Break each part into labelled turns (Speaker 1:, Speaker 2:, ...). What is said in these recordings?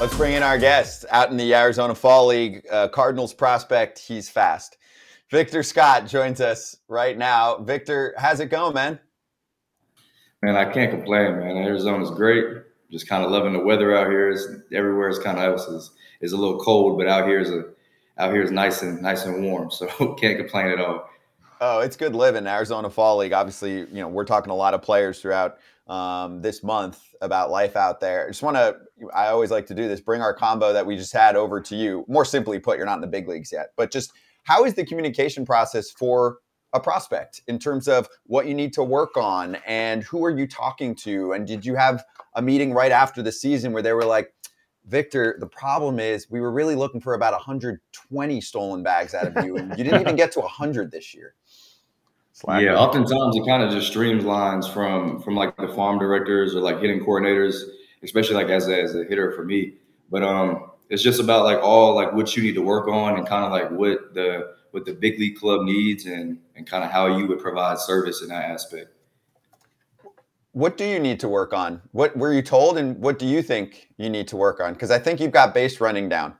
Speaker 1: Let's bring in our guest out in the Arizona Fall League, uh, Cardinals prospect. He's fast. Victor Scott joins us right now. Victor, how's it going, man?
Speaker 2: Man, I can't complain, man. Arizona's great. Just kind of loving the weather out here. It's, everywhere is kind of else is, is a little cold, but out here is a out here is nice and nice and warm. So can't complain at all.
Speaker 1: Oh, it's good living. Arizona Fall League. Obviously, you know, we're talking a lot of players throughout um, this month about life out there. I just want to, I always like to do this, bring our combo that we just had over to you. More simply put, you're not in the big leagues yet, but just how is the communication process for a prospect in terms of what you need to work on and who are you talking to? And did you have a meeting right after the season where they were like, Victor, the problem is we were really looking for about 120 stolen bags out of you, and you didn't even get to 100 this year.
Speaker 2: Slacker. Yeah, oftentimes it kind of just streamlines from from like the farm directors or like hitting coordinators, especially like as a, as a hitter for me. But um, it's just about like all like what you need to work on and kind of like what the what the big league club needs and and kind of how you would provide service in that aspect.
Speaker 1: What do you need to work on? What were you told, and what do you think you need to work on? Because I think you've got base running down.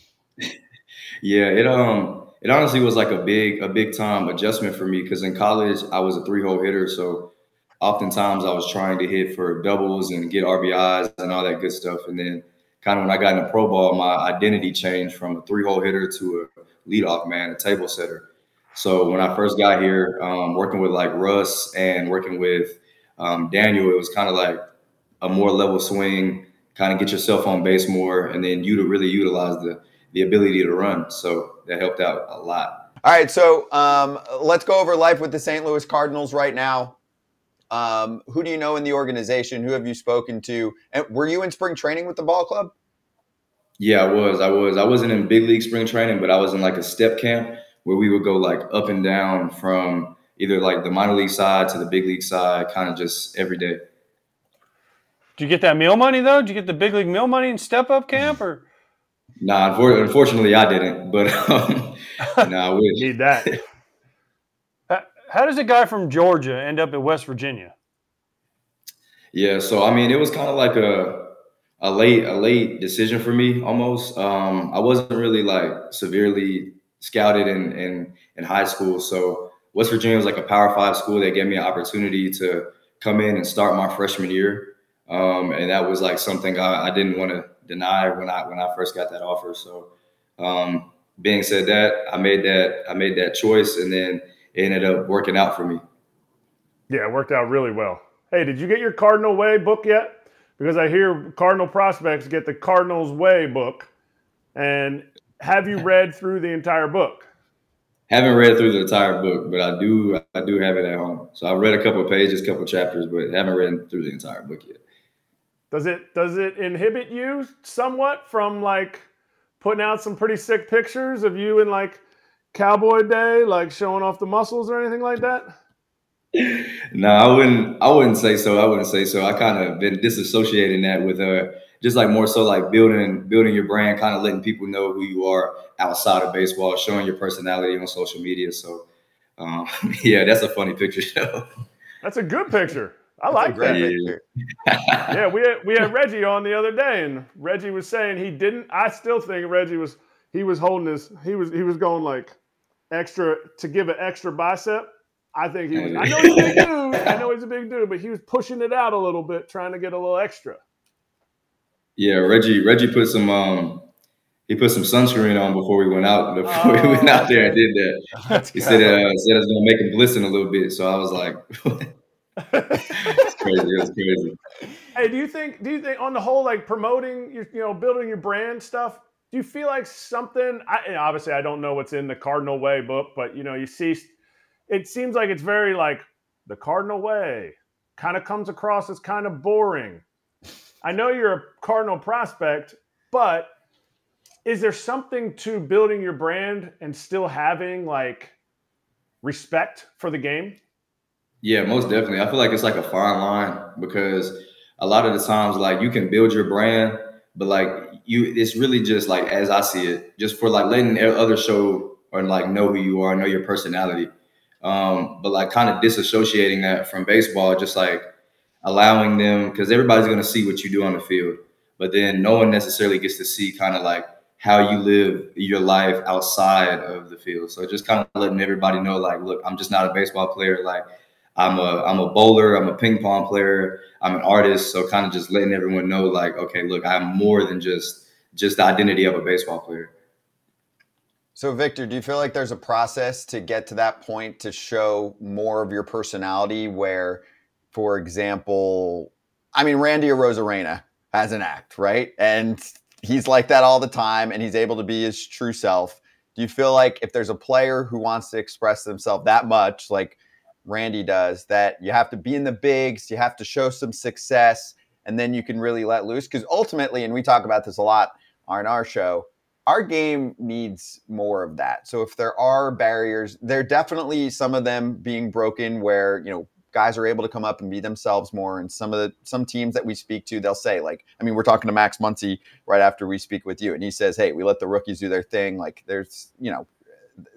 Speaker 2: yeah, it um it honestly was like a big a big time adjustment for me because in college I was a three hole hitter, so oftentimes I was trying to hit for doubles and get RBIs and all that good stuff. And then kind of when I got into pro ball, my identity changed from a three hole hitter to a leadoff man, a table setter. So when I first got here, um, working with like Russ and working with um, Daniel, it was kind of like a more level swing, kind of get yourself on base more, and then you to really utilize the the ability to run. So that helped out a lot.
Speaker 1: All right, so um, let's go over life with the St. Louis Cardinals right now. Um, who do you know in the organization? Who have you spoken to? And were you in spring training with the ball club?
Speaker 2: Yeah, I was. I was. I wasn't in big league spring training, but I was in like a step camp where we would go like up and down from either like the minor league side to the big league side, kind of just every day.
Speaker 3: Did you get that meal money though? Did you get the big league meal money in step up camp or?
Speaker 2: Nah, unfortunately, I didn't. But um, nah, I wish.
Speaker 3: Need that. How does a guy from Georgia end up at West Virginia?
Speaker 2: Yeah, so I mean, it was kind of like a a late a late decision for me almost. Um, I wasn't really like severely scouted in in in high school, so West Virginia was like a Power Five school that gave me an opportunity to come in and start my freshman year, um, and that was like something I, I didn't want to deny when I when I first got that offer. So, um, being said that, I made that I made that choice, and then it ended up working out for me.
Speaker 3: Yeah, it worked out really well. Hey, did you get your Cardinal Way book yet? Because I hear Cardinal prospects get the Cardinals Way book. And have you read through the entire book?
Speaker 2: Haven't read through the entire book, but I do I do have it at home. So I've read a couple of pages, a couple of chapters, but haven't read through the entire book yet.
Speaker 3: Does it does it inhibit you somewhat from like putting out some pretty sick pictures of you in like cowboy day, like showing off the muscles or anything like that?
Speaker 2: no, I wouldn't. I wouldn't say so. I wouldn't say so. I kind of been disassociating that with her, just like more so like building building your brand, kind of letting people know who you are outside of baseball, showing your personality on social media. So, um, yeah, that's a funny picture show.
Speaker 3: That's a good picture. I like that picture. yeah, we had, we had Reggie on the other day, and Reggie was saying he didn't. I still think Reggie was he was holding his he was he was going like extra to give an extra bicep. I think he was. I know he's a big dude. I know he's a big dude, but he was pushing it out a little bit, trying to get a little extra.
Speaker 2: Yeah, Reggie. Reggie put some. um He put some sunscreen on before we went out. Before oh, we went out there and did that, That's he said uh, said it's gonna make him glisten a little bit. So I was like, it's crazy. It's crazy.
Speaker 3: Hey, do you think? Do you think on the whole, like promoting, your, you know, building your brand stuff? Do you feel like something? I, obviously, I don't know what's in the Cardinal Way book, but you know, you see, it seems like it's very like the Cardinal Way. Kind of comes across as kind of boring. I know you're a Cardinal prospect, but is there something to building your brand and still having like respect for the game?
Speaker 2: Yeah, most definitely. I feel like it's like a fine line because a lot of the times, like you can build your brand, but like you it's really just like as I see it, just for like letting other show or like know who you are, know your personality. Um, but like kind of disassociating that from baseball, just like allowing them because everybody's gonna see what you do on the field. but then no one necessarily gets to see kind of like how you live your life outside of the field. So just kind of letting everybody know, like, look, I'm just not a baseball player. Like, I'm a I'm a bowler. I'm a ping pong player. I'm an artist. So kind of just letting everyone know, like, okay, look, I'm more than just just the identity of a baseball player.
Speaker 1: So, Victor, do you feel like there's a process to get to that point to show more of your personality? Where, for example, I mean, Randy Arozarena has an act, right? And he's like that all the time and he's able to be his true self. Do you feel like if there's a player who wants to express themselves that much, like Randy does, that you have to be in the bigs, you have to show some success, and then you can really let loose? Because ultimately, and we talk about this a lot on our show, our game needs more of that. So if there are barriers, there are definitely some of them being broken where, you know, guys are able to come up and be themselves more. And some of the some teams that we speak to, they'll say like, I mean, we're talking to Max Muncy right after we speak with you, and he says, "Hey, we let the rookies do their thing. Like, there's you know,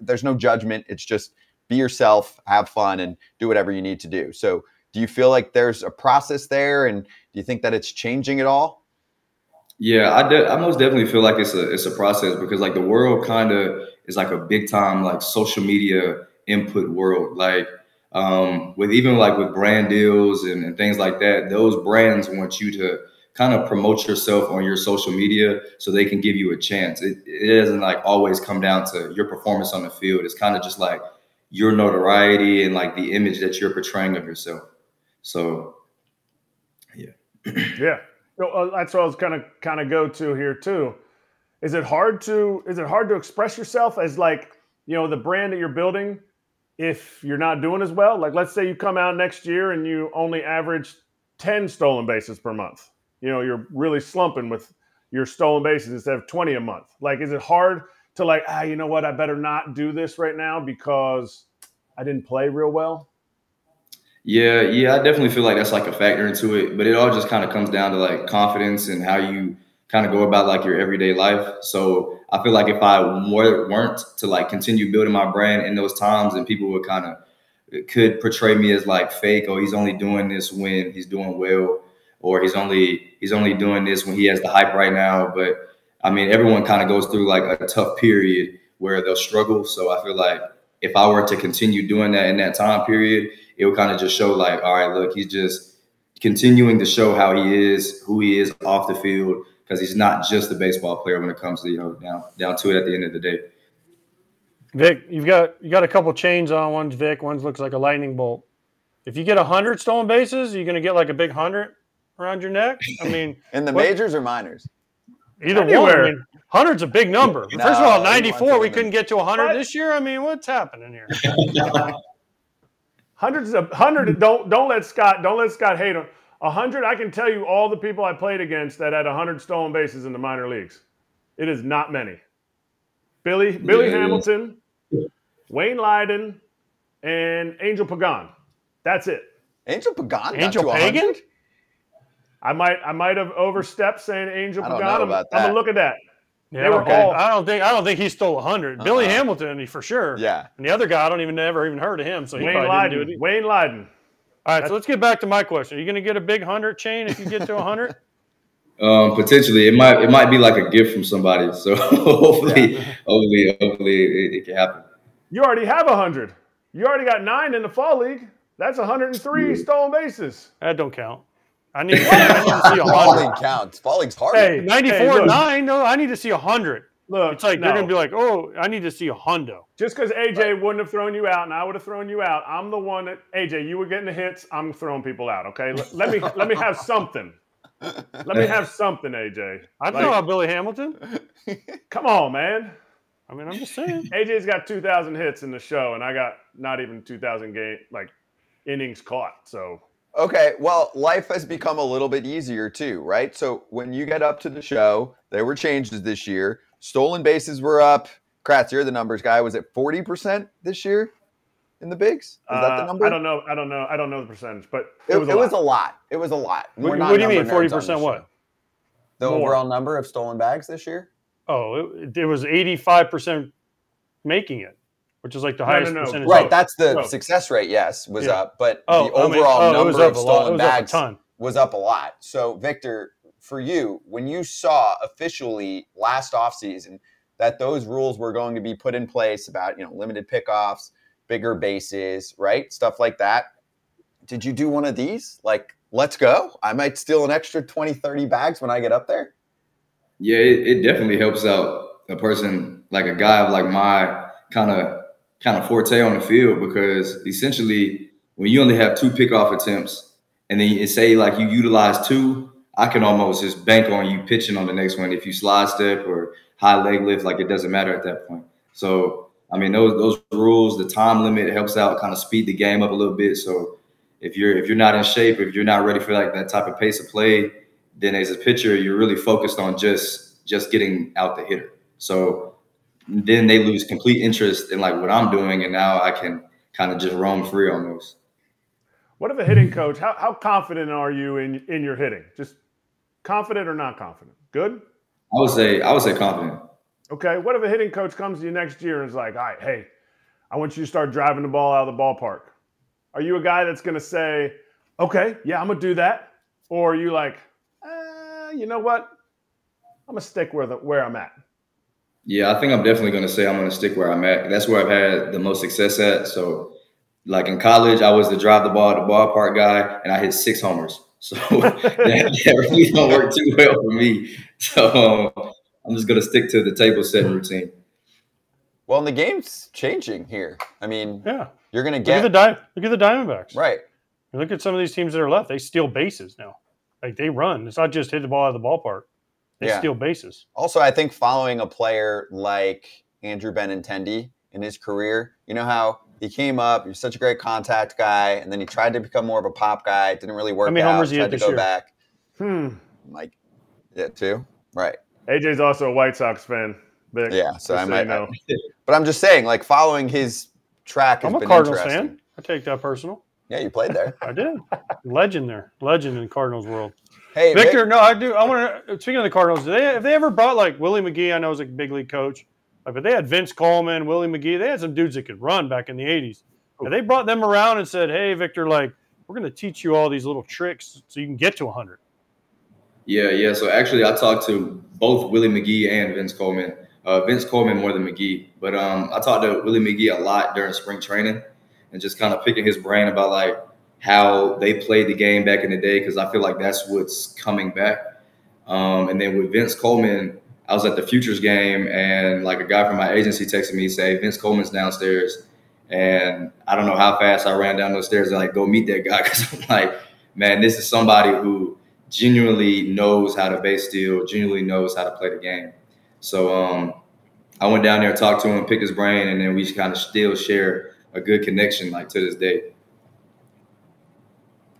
Speaker 1: there's no judgment. It's just be yourself, have fun, and do whatever you need to do." So, do you feel like there's a process there, and do you think that it's changing at all?
Speaker 2: Yeah, I, de- I most definitely feel like it's a it's a process because like the world kind of is like a big time like social media input world. Like um, with even like with brand deals and, and things like that, those brands want you to kind of promote yourself on your social media so they can give you a chance. It, it doesn't like always come down to your performance on the field. It's kind of just like your notoriety and like the image that you're portraying of yourself. So, yeah.
Speaker 3: yeah. So, uh, that's what I was kind of kind of go to here too. Is it hard to is it hard to express yourself as like you know the brand that you're building if you're not doing as well? Like, let's say you come out next year and you only average 10 stolen bases per month. You know, you're really slumping with your stolen bases instead of 20 a month. Like, is it hard to, like, ah, you know what? I better not do this right now because I didn't play real well?
Speaker 2: Yeah, yeah, I definitely feel like that's like a factor into it, but it all just kind of comes down to like confidence and how you kind of go about like your everyday life. So I feel like if I weren't to like continue building my brand in those times, and people would kind of could portray me as like fake, or he's only doing this when he's doing well, or he's only he's only doing this when he has the hype right now. But I mean, everyone kind of goes through like a tough period where they'll struggle. So I feel like if I were to continue doing that in that time period, it would kind of just show like, all right, look, he's just continuing to show how he is, who he is off the field, because he's not just a baseball player when it comes to you know down down to it at the end of the day.
Speaker 4: Vic, you've got you got a couple chains on. One's Vic, one's looks like a lightning bolt. If you get a hundred stolen bases, are you're going to get like a big hundred around your neck. I mean,
Speaker 1: in the what, majors or minors?
Speaker 4: Either Anywhere. one. I mean, hundred's a big number. No, First of all, ninety four, we couldn't get to hundred this year. I mean, what's happening here?
Speaker 3: Hundreds of hundred. Don't don't let Scott don't let Scott hate on. 100, I can tell you all the people I played against that had 100 stolen bases in the minor leagues. It is not many. Billy Billy yeah, Hamilton, Wayne Lydon, and Angel Pagan. That's it.
Speaker 1: Angel Pagan.
Speaker 4: Angel Pagan.
Speaker 3: I might I might have overstepped saying Angel Pagan. I'm, I'm, gonna look at that.
Speaker 4: Yeah, okay. all, I don't think I don't think he stole 100. Uh-huh. Billy Hamilton, he for sure.
Speaker 1: Yeah.
Speaker 4: And the other guy, I don't even never even heard of him. So he
Speaker 3: Wayne Lydon. Wayne Lydon.
Speaker 4: All right, so let's get back to my question. Are you going to get a big hundred chain if you get to hundred?
Speaker 2: um, potentially, it might it might be like a gift from somebody. So hopefully, yeah. hopefully, hopefully, it, it, can happen.
Speaker 3: You already have a hundred. You already got nine in the fall league. That's 103 yeah. stolen bases.
Speaker 4: That don't count. I need, I need to see a hundred.
Speaker 1: counts. Falling's hard.
Speaker 4: Hey, 94 hey, nine. No, I need to see a hundred. Look, it's like no. they're gonna be like, "Oh, I need to see a hundo."
Speaker 3: Just because AJ right. wouldn't have thrown you out and I would have thrown you out, I'm the one that AJ. You were getting the hits. I'm throwing people out. Okay, let, let me let me have something. Let me have something, AJ.
Speaker 4: I like, know about Billy Hamilton.
Speaker 3: Come on, man.
Speaker 4: I mean, I'm just saying.
Speaker 3: AJ's got 2,000 hits in the show, and I got not even 2,000 game like innings caught. So
Speaker 1: Okay, well, life has become a little bit easier too, right? So when you get up to the show, there were changes this year. Stolen bases were up. Kratz, you're the numbers guy. Was it 40% this year in the bigs? Is
Speaker 3: uh, that the uh, number? I don't know. I don't know. I don't know the percentage, but
Speaker 1: it, it, was, a it was, a lot. It was a lot.
Speaker 4: What, what do you mean 40% what?
Speaker 1: The More. overall number of stolen bags this year?
Speaker 4: Oh, it, it was 85% making it which is like the highest no, no, no. percentage.
Speaker 1: Right, that's the success rate. Yes, was yeah. up, but oh, the overall I mean, oh, number of stolen bags was up, was up, a lot. So, Victor, for you when you saw officially last offseason that those rules were going to be put in place about you know limited pickoffs, bigger bases, right? Stuff like that. Did you do one of these? Like, let's go. I might steal an extra 20, 30 bags when I get up there.
Speaker 2: Yeah, it, it definitely helps out a person like a guy of like my kind of kind of forte on the field because essentially when you only have two pickoff attempts and then you say like you utilize two, I can almost just bank on you pitching on the next one if you slide step or high leg lift, like it doesn't matter at that point. So I mean those those rules, the time limit helps out kind of speed the game up a little bit. So if you're if you're not in shape, if you're not ready for like that type of pace of play, then as a pitcher, you're really focused on just just getting out the hitter. So then they lose complete interest in like what I'm doing, and now I can kind of just roam free almost.
Speaker 3: What if a hitting coach? How, how confident are you in in your hitting? Just confident or not confident? Good.
Speaker 2: I would say I would say confident.
Speaker 3: Okay. What if a hitting coach comes to you next year and is like, "All right, hey, I want you to start driving the ball out of the ballpark." Are you a guy that's going to say, "Okay, yeah, I'm gonna do that," or are you like, uh, "You know what? I'm gonna stick where the, where I'm at."
Speaker 2: Yeah, I think I'm definitely going to say I'm going to stick where I'm at. That's where I've had the most success at. So, like in college, I was the drive the ball at the ballpark guy, and I hit six homers. So that, that really don't work too well for me. So um, I'm just going to stick to the table setting routine.
Speaker 1: Well, and the game's changing here. I mean,
Speaker 4: Yeah.
Speaker 1: you're going to
Speaker 4: Look at
Speaker 1: get
Speaker 4: the di- Look at the Diamondbacks.
Speaker 1: right.
Speaker 4: You look at some of these teams that are left. They steal bases now. Like they run. It's not just hit the ball out of the ballpark. They
Speaker 1: Yeah.
Speaker 4: steal bases.
Speaker 1: Also, I think following a player like Andrew Benintendi in his career, you know how he came up, he was such a great contact guy, and then he tried to become more of a pop guy. Didn't really work
Speaker 4: many
Speaker 1: out.
Speaker 4: homers he
Speaker 1: tried
Speaker 4: hit
Speaker 1: to go
Speaker 4: year?
Speaker 1: back.
Speaker 3: Hmm.
Speaker 1: Like, yeah, two. Right.
Speaker 3: AJ's also a White Sox fan. Vic,
Speaker 1: Yeah. So I might.
Speaker 3: you know.
Speaker 1: But I'm just saying, like, following his track has
Speaker 4: I'm a Cardinals fan. I take that personal.
Speaker 1: Yeah, you played there.
Speaker 4: I did. Legend there. Legend in Cardinals world.
Speaker 1: Hey,
Speaker 4: Victor,
Speaker 1: Vic,
Speaker 4: no, I do. I want to. Speaking of the Cardinals, do they have they ever brought like Willie McGee? I know was a big league coach, but they had Vince Coleman, Willie McGee. They had some dudes that could run back in the '80s. And they brought them around and said, "Hey, Victor, like we're going to teach you all these little tricks so you can get to 100."
Speaker 2: Yeah, yeah. So actually, I talked to both Willie McGee and Vince Coleman. Uh, Vince Coleman more than McGee, but um, I talked to Willie McGee a lot during spring training, and just kind of picking his brain about like how they played the game back in the day because I feel like that's what's coming back. Um, and then with Vince Coleman, I was at the Futures game, and like a guy from my agency texted me say Vince Coleman's downstairs, and I don't know how fast I ran down those stairs and like go meet that guy because I'm like, man, this is somebody who genuinely knows how to base steal, genuinely knows how to play the game. So um, I went down there, talked to him, picked his brain, and then we kind of still share a good connection like to this day.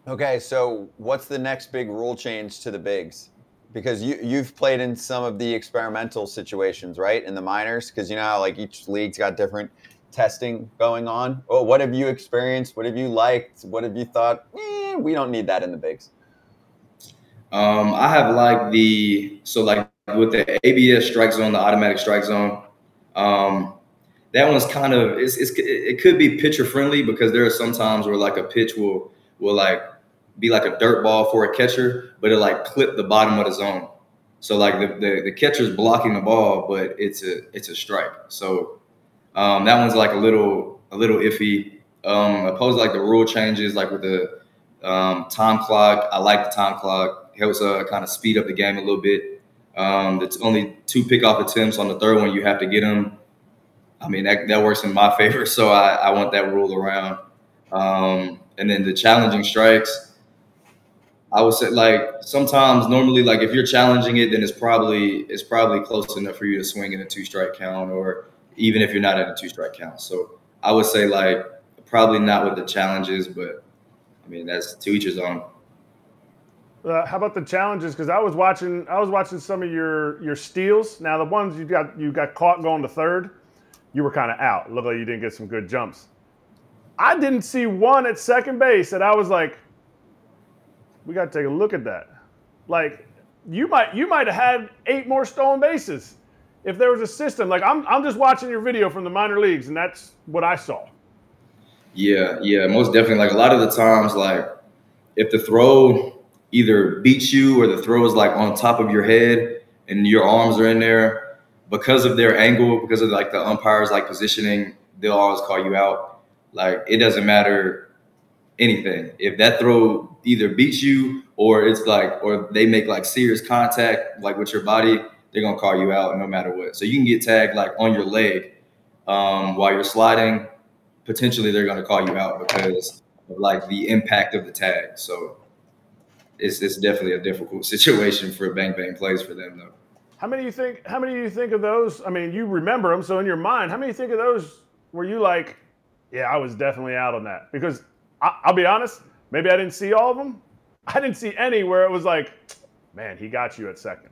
Speaker 1: Okay, so what's the next big rule change to the bigs? Because you you've played in some of the experimental situations, right, in the minors. Because you know how like each league's got different testing going on. Oh, what have you experienced? What have you liked? What have you thought? Eh, we don't need that in the bigs.
Speaker 2: Um, I have like the so like with the ABS strike zone, the automatic strike zone. Um, that one's kind of it's, it's it could be pitcher friendly because there are some times where like a pitch will will like be like a dirt ball for a catcher, but it like clip the bottom of the zone. So like the, the, the catcher's blocking the ball, but it's a it's a strike. So um, that one's like a little a little iffy. Um, opposed to like the rule changes, like with the um, time clock. I like the time clock. Helps uh, kind of speed up the game a little bit. Um, it's only two pickoff attempts on the third one. You have to get them. I mean that, that works in my favor, so I, I want that rule around. Um, and then the challenging strikes. I would say like sometimes normally like if you're challenging it, then it's probably it's probably close enough for you to swing in a two strike count, or even if you're not at a two strike count. So I would say like probably not with the challenges, but I mean that's to each his own.
Speaker 3: Uh, how about the challenges? Because I was watching, I was watching some of your your steals. Now the ones you got you got caught going to third, you were kind of out. Looked like you didn't get some good jumps. I didn't see one at second base that I was like, we got to take a look at that. Like you might you might have had eight more stolen bases if there was a system. Like I'm I'm just watching your video from the minor leagues, and that's what I saw.
Speaker 2: Yeah, yeah, most definitely. Like a lot of the times, like if the throw either beats you or the throw is like on top of your head and your arms are in there because of their angle, because of like the umpires like positioning, they'll always call you out. Like it doesn't matter anything. If that throw either beats you or it's like or they make like serious contact like with your body, they're gonna call you out no matter what. So you can get tagged like on your leg um, while you're sliding. Potentially they're gonna call you out because of like the impact of the tag. So it's it's definitely a difficult situation for bang bang plays for them though.
Speaker 3: How many do you think? How many do you think of those? I mean, you remember them, so in your mind, how many do you think of those? Were you like, yeah, I was definitely out on that? Because I, will be honest, maybe I didn't see all of them. I didn't see any where it was like, man, he got you at second.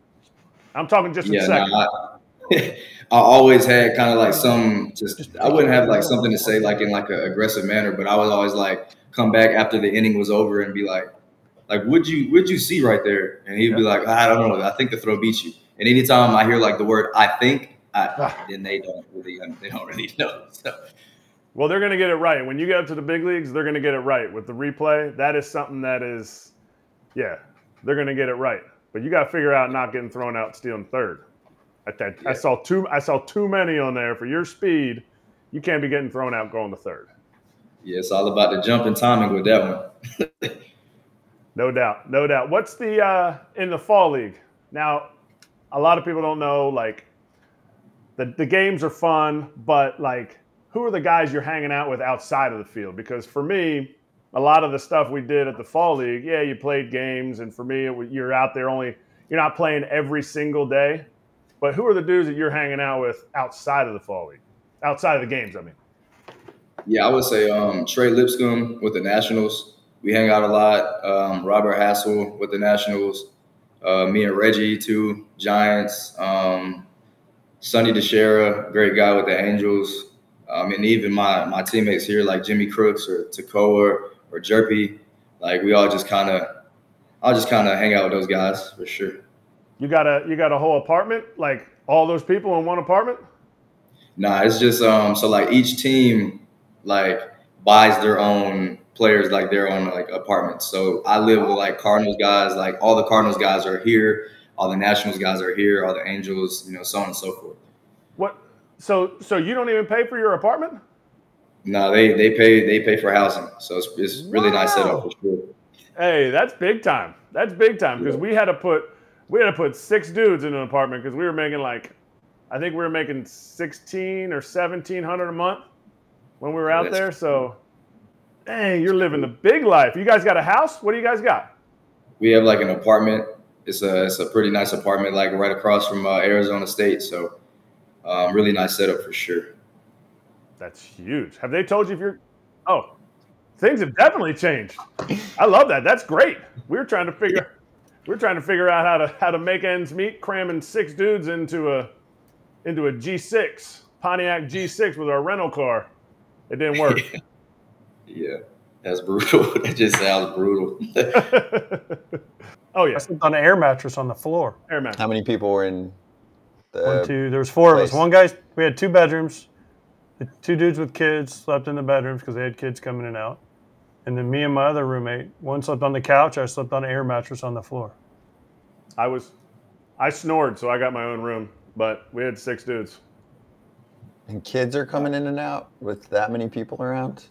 Speaker 3: I'm talking just yeah, second. No,
Speaker 2: I, I, always had kind of like some just I wouldn't have like something to say like in like an aggressive manner, but I was always like come back after the inning was over and be like, like, would you would you see right there? And he'd be like, I don't know. I think the throw beats you. And anytime I hear like the word I think, I, ah. then they don't really they don't really know. So.
Speaker 3: Well, they're going to get it right. When you get up to the big leagues, they're going to get it right with the replay. That is something that is, yeah, they're going to get it right. But you got to figure out not getting thrown out stealing third. I, yeah. I saw too I saw too many on there for your speed. You can't be getting thrown out going to third.
Speaker 2: Yeah, it's all about the jump and timing with that one.
Speaker 3: no doubt, no doubt. What's the uh, in the fall league now? A lot of people don't know. Like the the games are fun, but like who are the guys you're hanging out with outside of the field? Because for me, a lot of the stuff we did at the fall league, yeah, you played games, and for me, it, you're out there only you're not playing every single day. But who are the dudes that you're hanging out with outside of the fall league, outside of the games? I mean.
Speaker 2: Yeah, I would say um, Trey Lipscomb with the Nationals. We hang out a lot. Um, Robert Hassell with the Nationals. Uh, me and Reggie too. Giants. Um, Sonny DiChiara, great guy with the Angels. Um, and even my my teammates here, like Jimmy Crooks or Tekoa or Jerpy, like we all just kind of, I'll just kind of hang out with those guys for sure.
Speaker 3: You got a you got a whole apartment, like all those people in one apartment?
Speaker 2: Nah, it's just um. So like each team like buys their own players like their own like apartments. So I live with like Cardinals guys, like all the Cardinals guys are here, all the Nationals guys are here, all the Angels, you know, so on and so forth.
Speaker 3: What? So so you don't even pay for your apartment?
Speaker 2: No, they they pay they pay for housing, so it's, it's really wow. nice setup for sure.
Speaker 3: Hey, that's big time. That's big time because yeah. we had to put we had to put six dudes in an apartment because we were making like I think we were making sixteen or seventeen hundred a month when we were out there. So, dang, you're living the big life. You guys got a house? What do you guys got?
Speaker 2: We have like an apartment. It's a it's a pretty nice apartment, like right across from uh, Arizona State. So, um, really nice setup for sure.
Speaker 3: That's huge. Have they told you if you're? Oh, things have definitely changed. I love that. That's great. We're trying to figure. We're trying to figure out how to how to make ends meet, cramming six dudes into a into a G6 Pontiac G6 with our rental car. It didn't work.
Speaker 2: yeah, that's brutal. that just sounds brutal.
Speaker 3: oh yeah, I
Speaker 4: slept on an air mattress on the floor.
Speaker 3: Air mattress.
Speaker 1: How many people were in? The
Speaker 4: One, uh, two. There was four place? of us. One guy. We had two bedrooms. The two dudes with kids slept in the bedrooms because they had kids coming in and out. And then me and my other roommate, one slept on the couch. I slept on an air mattress on the floor.
Speaker 3: I was, I snored, so I got my own room. But we had six dudes.
Speaker 1: And kids are coming in and out with that many people around.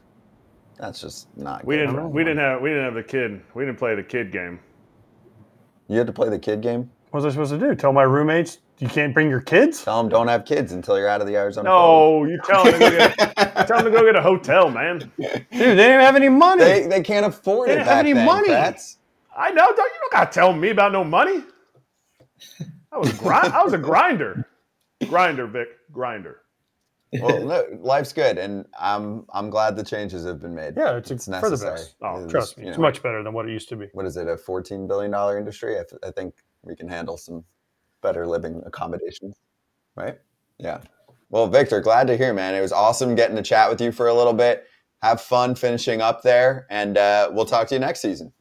Speaker 1: That's just not.
Speaker 3: We didn't. We didn't have. We didn't have the kid. We didn't play the kid game.
Speaker 1: You had to play the kid game.
Speaker 4: What was I supposed to do? Tell my roommates you can't bring your kids?
Speaker 1: Tell them don't have kids until you're out of the Arizona.
Speaker 3: No, you tell them to go get. tell them to go get a hotel, man.
Speaker 4: Dude, they didn't have any money.
Speaker 1: They, they can't afford
Speaker 4: they
Speaker 1: it.
Speaker 4: They didn't have any
Speaker 1: then,
Speaker 4: money.
Speaker 1: That's...
Speaker 3: I know. Don't you don't gotta tell me about no money. I was grind. I was a grinder. Grinder, Vic. Grinder
Speaker 1: well, no, life's good, and I'm I'm glad the changes have been made.
Speaker 4: Yeah, it's, it's necessary. For the best. Oh, it's, trust me, it's know, much better than what it used to be.
Speaker 1: What is it? A 14 billion dollar industry? I, th- I think we can handle some better living accommodations, right? Yeah. Well, Victor, glad to hear, man. It was awesome getting to chat with you for a little bit. Have fun finishing up there, and uh, we'll talk to you next season.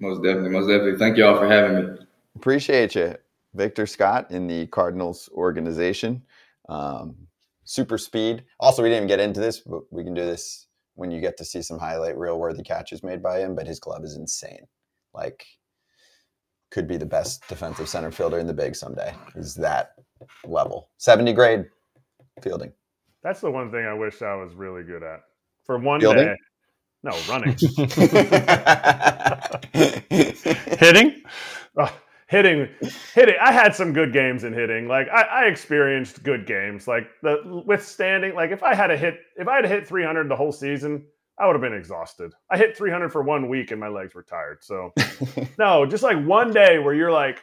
Speaker 2: Most definitely, most definitely. Thank you all for having me.
Speaker 1: Appreciate you, Victor Scott in the Cardinals organization. Um, super speed. Also, we didn't even get into this, but we can do this when you get to see some highlight real worthy catches made by him. But his glove is insane. Like could be the best defensive center fielder in the big someday. Is that level. 70 grade fielding.
Speaker 3: That's the one thing I wish I was really good at. For one
Speaker 1: Fielding?
Speaker 3: day. No, running.
Speaker 4: Hitting?
Speaker 3: Uh, hitting, hitting. I had some good games in hitting. Like I, I experienced good games. Like the withstanding. Like if I had a hit, if I had to hit 300 the whole season, I would have been exhausted. I hit 300 for one week and my legs were tired. So no, just like one day where you're like,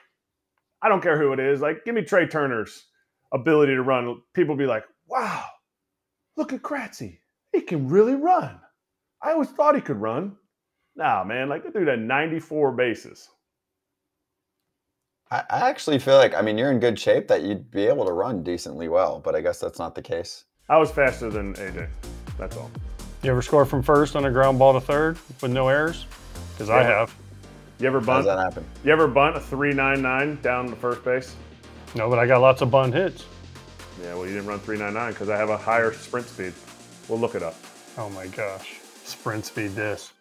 Speaker 3: I don't care who it is. Like give me Trea Turner's ability to run. People be like, wow, look at Kratzy. He can really run. I always thought he could run. Nah, man, like the dude had 94 bases.
Speaker 1: I, I actually feel like, I mean, you're in good shape that you'd be able to run decently well, but I guess that's not the case.
Speaker 3: I was faster than AJ. That's all.
Speaker 4: You ever score from first on a ground ball to third with no errors? Because I
Speaker 3: Yeah.
Speaker 4: have.
Speaker 3: You ever
Speaker 1: How
Speaker 3: bunt?
Speaker 1: does that happen?
Speaker 3: You ever bunt a three nine nine down the first base?
Speaker 4: No, but I got lots of bunt hits.
Speaker 3: Yeah, well, you didn't run three nine nine because I have a higher sprint speed. We'll look it up.
Speaker 4: Oh my gosh. Sprint speed this.